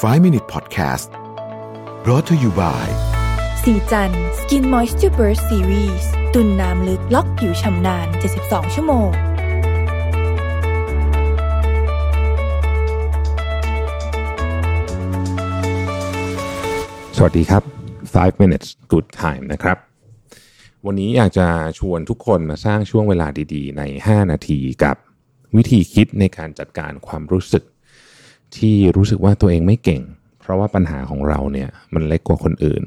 5 Minute Podcast brought to you by สีจัน Skin Moisture Burst Series ตุนน้ำลึกล็อกผิวชำนาน 72 ชั่วโมง สวัสดีครับ 5 minutes good time นะครับ วันนี้อยากจะชวนทุกคนมาสร้างช่วงเวลาดีๆ ใน 5 นาทีกับ วิธีคิดในการจัดการความรู้สึก ที่รู้สึกว่าตัวเองไม่เก่ง เพราะว่าปัญหาของเราเนี่ยมันเล็กกว่าคนอื่น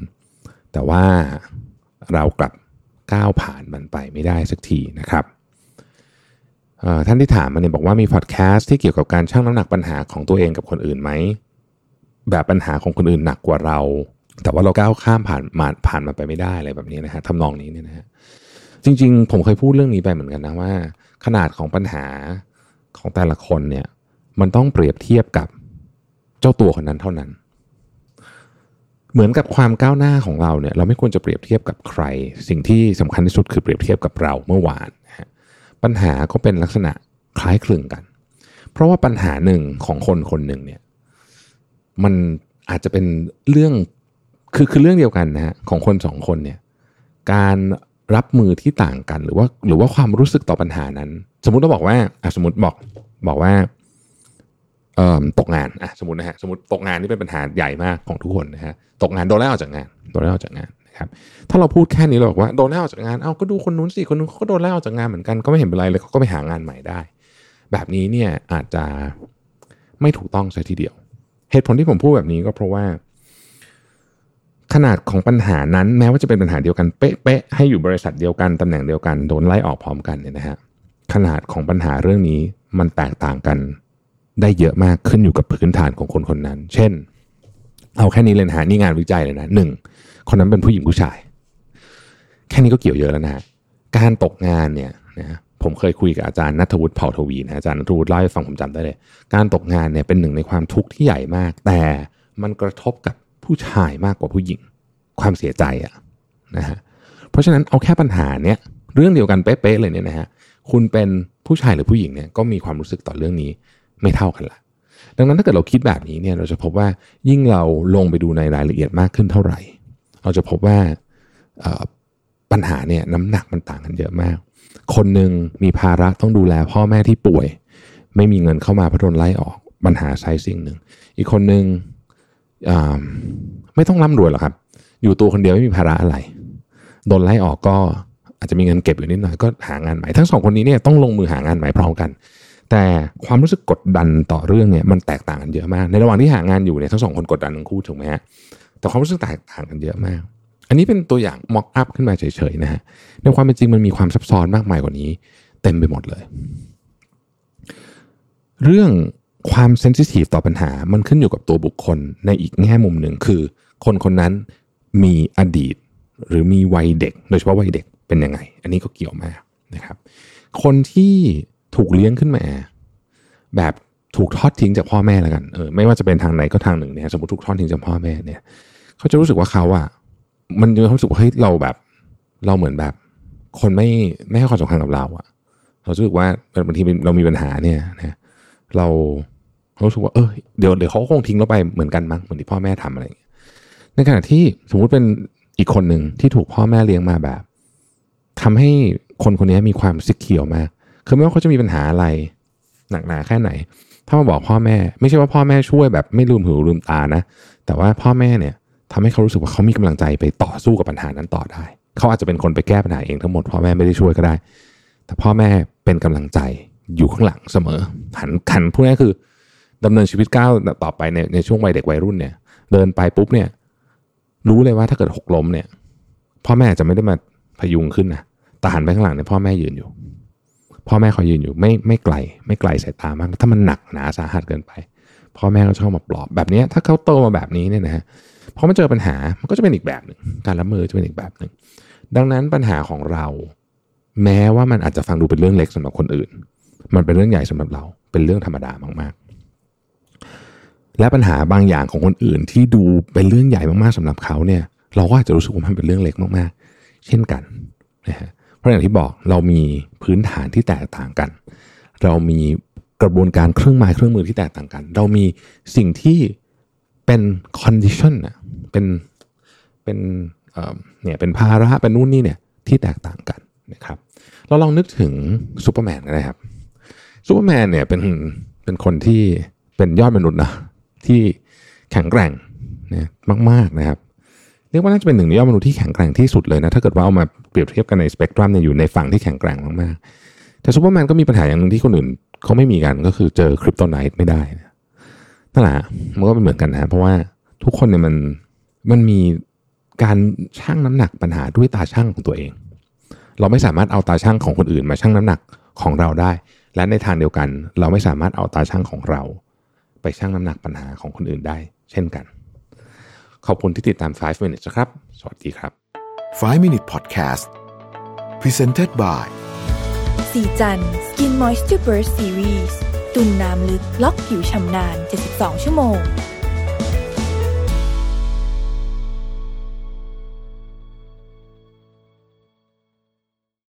แต่ว่าเรากลับก้าวผ่านมันไปไม่ได้สักทีนะครับท่านที่ถามมาเนี่ยบอกว่ามีพอดแคสต์ที่เกี่ยวกับการชั่งน้ำหนักปัญหาของตัวเองกับคนอื่นไหมแบบปัญหาของคนอื่นหนักกว่าเรา แต่ว่าเราก้าวข้ามผ่านมาผ่านมันไปไม่ได้อะไรแบบนี้นะฮะทำนองนี้เนี่ยนะฮะจริง ๆ ผมเคยพูดเรื่องนี้ไปเหมือนกันนะว่า ขนาดของปัญหาของแต่ละคนเนี่ย มันต้องเปรียบเทียบกับเจ้าตัวคนนั้นเท่านั้น เหมือนกับความก้าวหน้าของเราเนี่ยเราไม่ควรจะเปรียบเทียบกับใคร สิ่งที่สำคัญที่สุดคือเปรียบเทียบกับเราเมื่อวานปัญหาก็เป็นลักษณะคล้ายคลึงกัน เพราะว่าปัญหาหนึ่งของคนคนหนึ่งเนี่ยมันอาจจะเป็นเรื่องคือคือเรื่องเดียวกันนะฮะของคนสองคนเนี่ยการรับมือที่ต่างกันหรือว่าหรือว่าความรู้สึกต่อปัญหานั้น สมมุติเราบอกว่าอะสมมติบอกบอกว่า ตกงานอะสมมตินะฮะสมมติตกงานนี่เป็นปัญหาใหญ่มากของทุกคนนะฮะตกงานโดนไล่ออกจากงานโดนไล่ออกจากงานนะครับถ้าเราพูดแค่นี้เราบอกว่าโดนไล่ออกจากงานเอาก็ดูคนนู้นสิคนนู้นเขาก็โดนไล่ออกจากงานเหมือนกันก็ไม่เห็นเป็นไรเลยเขาก็ไปหางานใหม่ได้ แบบนี้เนี่ยอาจจะไม่ถูกต้องซะทีเดียว เหตุผลที่ผมพูดแบบนี้ก็เพราะว่า ขนาดของปัญหานั้นแม้ว่าจะเป็นปัญหาเดียวกันเป๊ะๆให้อยู่บริษัทเดียวกันตำแหน่งเดียวกันโดนไล่ออกพร้อมกันเนี่ยนะฮะขนาดของปัญหาเรื่องนี้มันแตกต่างกัน ได้เยอะมากขึ้นอยู่กับพื้นฐานของคนคนนั้น เช่น เอาแค่นี้เลยนะฮะนี่งานวิจัยเลยนะหนึ่งคนนั้นเป็นผู้หญิงผู้ชาย แค่นี้ก็เกี่ยวเยอะแล้วนะฮะการตกงานเนี่ยนะผมเคยคุยกับอาจารย์นัทวุฒิเผ่าทวีนะอาจารย์นัทวุฒิเล่าให้ฟังผมจำได้เลย การตกงานเนี่ยเป็นหนึ่งในความทุกข์ที่ใหญ่มาก แต่มันกระทบกับผู้ชายมากกว่าผู้หญิง ความเสียใจอะนะฮะเพราะฉะนั้นเอาแค่ปัญหาเนี่ยเรื่องเดียวกันเป๊ะๆเลยเนี่ยนะฮะคุณเป็นผู้ชายหรือผู้หญิงเนี่ยก็มีความรู้สึกต่อเรื่องนี้ ไม่เท่ากันละดังนั้นถ้าเกิดเราคิดแบบนี้เนี่ยเราจะพบว่ายิ่งเราลงไปดูในรายละเอียดมากขึ้นเท่าไหร่ เราจะพบว่าปัญหาเนี่ยน้ำหนักมันต่างกันเยอะมาก คนหนึ่งมีภาระต้องดูแลพ่อแม่ที่ป่วย ไม่มีเงินเข้ามาเพราะโดนไล่ออกปัญหาไซสิ่งหนึ่ง อีกคนหนึ่งไม่ต้องร่ำรวยหรอกครับ อยู่ตัวคนเดียวไม่มีภาระอะไรโดนไล่ออกก็อาจจะมีเงินเก็บอยู่นิดหน่อยก็หางานใหม่ทั้งสองคนนี้เนี่ยต้องลงมือหางานใหม่พร้อมกัน แต่ความรู้สึกกดดันต่อเรื่องเนี่ยมันแตกต่างกันเยอะมาก ในระหว่างที่หางานอยู่เนี่ยทั้งสองคนกดดันทั้งคู่ถูกไหมฮะแต่ความรู้สึกแตกต่างกันเยอะมาก อันนี้เป็นตัวอย่างม็อกอัพขึ้นมาเฉยๆนะฮะในความเป็นจริงมันมีความซับซ้อนมากมายกว่านี้ เต็มไปหมดเลย เรื่องความเซนซิทีฟต่อปัญหามันขึ้นอยู่กับตัวบุคคลในอีกแง่มุมหนึ่งคือ คนคนนั้นมีอดีตหรือมีวัยเด็ก โดยเฉพาะวัยเด็กเป็นยังไง อันนี้ก็เกี่ยวมากนะครับ คนที่ ถูกเลี้ยงขึ้นมา แบบถูกทอดทิ้งจากพ่อแม่แล้วกันเออไม่ว่าจะเป็นทางไหนก็ทางหนึ่งเนี่ยสมมติถูกทอดทิ้งจากพ่อแม่เนี่ยเขาจะรู้สึกว่าเขาอะมันจะรู้สึกว่าเฮ้ยเราแบบเราเหมือนแบบ คนไม่ไม่ให้ความสำคัญกับเราอะเรารู้สึกว่าบางทีเรามีปัญหาเนี่ยนะเราเรารู้สึกว่าเออเดี๋ยวเดี๋ยวเขาคงทิ้งเราไปเหมือนกันมั้งเหมือนที่พ่อแม่ทำอะไรอย่างเงี้ยในขณะที่สมมุติเป็นอีกคนหนึ่งที่ถูกพ่อแม่เลี้ยงมาแบบทำให้คนคนนี้มีความซิกเขียวมาก คือไม่ว่าเขาจะมีปัญหาอะไรหนักหนาแค่ไหน ถ้ามาบอกพ่อแม่ ไม่ใช่ว่าพ่อแม่ช่วยแบบไม่ลืมหูลืมตานะ แต่ว่าพ่อแม่เนี่ยทำให้เขารู้สึกว่าเขามีกำลังใจไปต่อสู้กับปัญหานั้นต่อได้ เขาอาจจะเป็นคนไปแก้ปัญหาเองทั้งหมดพ่อแม่ไม่ได้ช่วยก็ได้ แต่พ่อแม่เป็นกำลังใจอยู่ข้างหลังเสมอหันขันพูดง่ายๆคือดำเนินชีวิตก้าวต่อไปในในช่วงวัยเด็กวัยรุ่นเนี่ย เดินไปปุ๊บเนี่ย รู้เลยว่าถ้าเกิดหกล้มเนี่ย พ่อแม่จะไม่ได้มาพยุงขึ้นนะแต่หันไปข้างหลังเนี่ยพ่อแม่ยืนอยู่ พ่อแม่คอยยืนอยู่ไม่ไม่ไกล ไม่ไกลสายตามาก ถ้ามันหนักหนาสาหัสเกินไป พ่อแม่ก็จะเข้ามาปลอบแบบนี้ถ้าเขาโตมาแบบนี้เนี่ยนะฮะพอมาเจอปัญหามันก็จะเป็นอีกแบบหนึ่งการรับมือจะเป็นอีกแบบหนึ่งดังนั้นปัญหาของเรา แม้ว่ามันอาจจะฟังดูเป็นเรื่องเล็กสำหรับคนอื่น มันเป็นเรื่องใหญ่สำหรับเรา เป็นเรื่องธรรมดามากๆ และปัญหาบางอย่างของคนอื่นที่ดูเป็นเรื่องใหญ่มากๆสำหรับเขาเนี่ย เราก็อาจจะรู้สึกว่ามันเป็นเรื่องเล็กมากๆ เช่นกันนะฮะเพราะอย่างที่บอกเรามีพื้นฐานที่แตกต่างกัน เรามีกระบวนการเครื่องไม้เครื่องมือที่แตกต่างกัน เรามีสิ่งที่เป็น condition อะเป็นเป็นเนี่ยเป็นภาระเป็นนู่นนี่เนี่ยที่แตกต่างกันนะครับเราลองนึกถึงซูเปอร์แมนก็ได้ครับซูเปอร์แมนเนี่ยเป็นเป็นคนที่เป็นยอดมนุษย์นะที่แข็งแกร่งนะมากๆนะครับ เรียกว่าน่าจะเป็นหนึ่งในยอดมนุษย์ที่แข็งแกร่งที่สุดเลยนะถ้าเกิดว่าเอามาเปรียบเทียบกันในสเปกตรัมเนี่ยอยู่ในฝั่งที่แข็งแกร่งมากๆแต่ซูเปอร์แมนก็มีปัญหาอย่างนึงที่คนอื่นเขาไม่มีกันก็คือเจอคริปโตไนท์ไม่ได้นั่นแหละมันก็เป็นเหมือนกันนะเพราะว่าทุกคนเนี่ยมันมันมีการชั่งน้ำหนักปัญหาด้วยตาชั่งของตัวเอง เราไม่สามารถเอาตาช่างของคนอื่นมาชั่งน้ำหนักของเราได้ และในทางเดียวกัน เราไม่สามารถเอาตาช่างของเรา ไปชั่งน้ำหนักปัญหาของคนอื่นได้ เช่นกัน ขอบคุณที่ติดตาม 5 minutes นะครับ สวัสดีครับ 5 Minute Podcast Presented by สีจัน Skin Moisture Burst Series ตุ่นน้ำลึกล็อกผิวชำนาน 72 ชั่วโมง